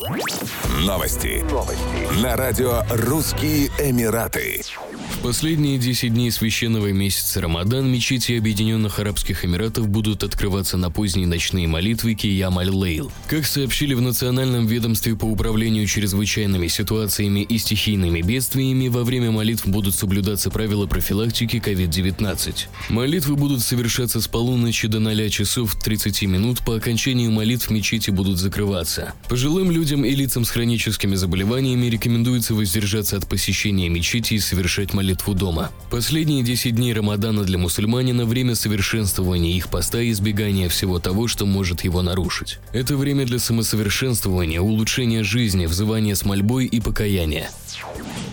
Новости. Новости. На радио «Русские Эмираты». В последние 10 дней священного месяца Рамадан мечети Объединенных Арабских Эмиратов будут открываться на поздние ночные молитвы Киям аль-Лейл. Как сообщили в Национальном ведомстве по управлению чрезвычайными ситуациями и стихийными бедствиями, во время молитв будут соблюдаться правила профилактики COVID-19. Молитвы будут совершаться с полуночи до 0 часов 30 минут, по окончанию молитв мечети будут закрываться. Пожилым людям и лицам с хроническими заболеваниями рекомендуется воздержаться от посещения мечети и совершать молитву дома. Последние 10 дней Рамадана для мусульманина – время совершенствования их поста и избегания всего того, что может его нарушить. Это время для самосовершенствования, улучшения жизни, взывания с мольбой и покаяния.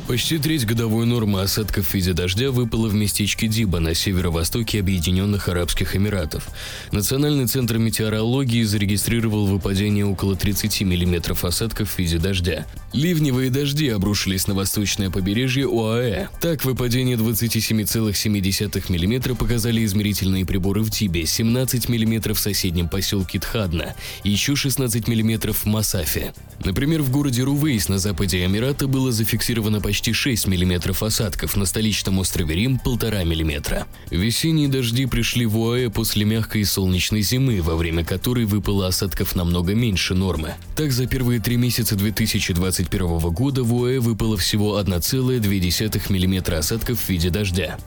Почти треть годовой нормы осадков в виде дождя выпала в местечке Диба на северо-востоке Объединенных Арабских Эмиратов. Национальный центр метеорологии зарегистрировал выпадение около 30 мм осадков в виде дождя. Ливневые дожди обрушились на восточное побережье ОАЭ. Так, выпадение 27,7 мм показали измерительные приборы в Тибе, 17 мм в соседнем поселке Тхадна еще 16 мм в Масафе. Например, в городе Рувейс на западе Эмирата было зафиксировано почти 6 мм осадков, на столичном острове Рим – 1,5 мм. Весенние дожди пришли в ОАЭ после мягкой и солнечной зимы, во время которой выпало осадков намного меньше нормы. Так, за первые три месяца 2021 года в ОАЭ выпало всего 1,2 мм осадков в виде дождя.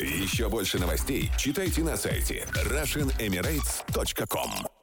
Еще больше новостей читайте на сайте RussianEmirates.com